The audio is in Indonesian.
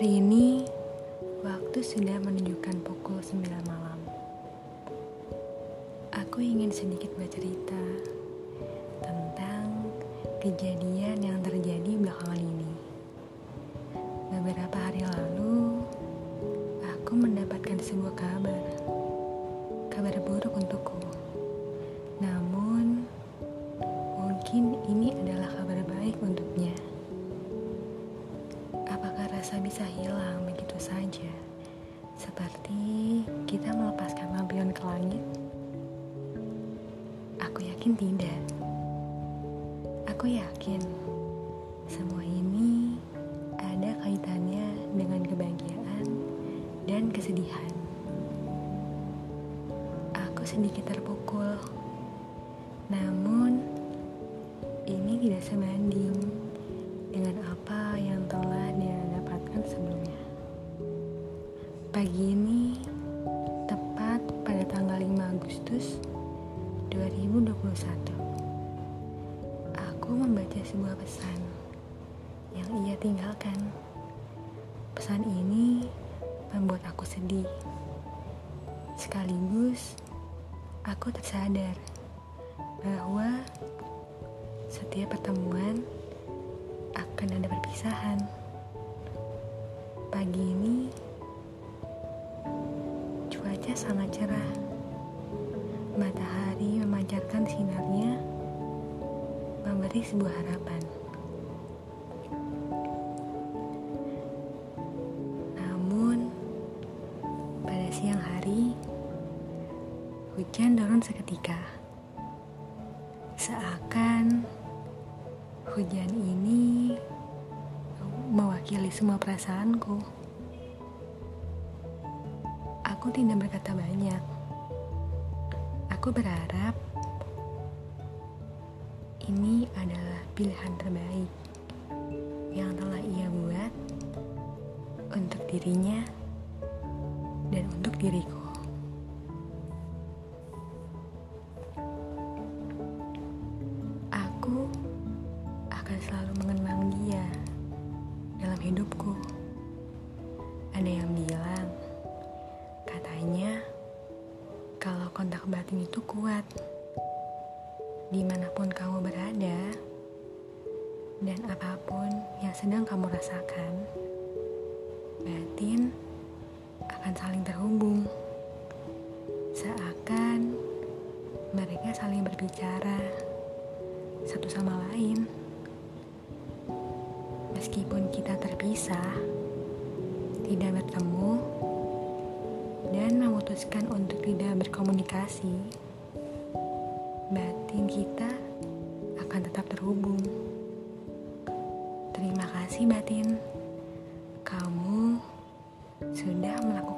Hari ini waktu sudah menunjukkan pukul 9 malam. Aku ingin sedikit bercerita tentang kejadian yang terjadi belakangan ini. Beberapa hari lalu, aku mendapatkan sebuah kabar. Kabar buruk untukku. Rasa bisa hilang begitu saja? Seperti kita melepaskan lampion ke langit? Aku yakin tidak. Aku yakin semua ini ada kaitannya dengan kebahagiaan dan kesedihan. Aku sedikit terpukul, namun ini tidak sebanding Pagi ini tepat pada tanggal 5 Agustus 2021. Aku membaca sebuah pesan yang ia tinggalkan. Pesan ini membuat aku sedih. Sekaligus aku tersadar bahwa setiap pertemuan akan ada perpisahan. Pagi ini cuaca sangat cerah. Matahari memancarkan sinarnya memberi sebuah harapan. Namun pada siang hari hujan turun seketika. Seakan hujan ini mewakili semua perasaanku. Aku tidak berkata banyak. Aku berharap ini adalah pilihan terbaik yang telah ia buat untuk dirinya dan untuk diriku. Aku akan selalu mengenang dia dalam hidupku. Ada yang bilang, katanya kalau kontak batin itu kuat, di mana pun kamu berada, dan apa pun yang sedang kamu rasakan, batin akan saling terhubung. Seakan mereka saling berbicara satu sama lain. Meskipun kita terpisah, tidak bertemu, memutuskan untuk tidak berkomunikasi, batin kita akan tetap terhubung. Terima kasih, batin. Kamu sudah melakukan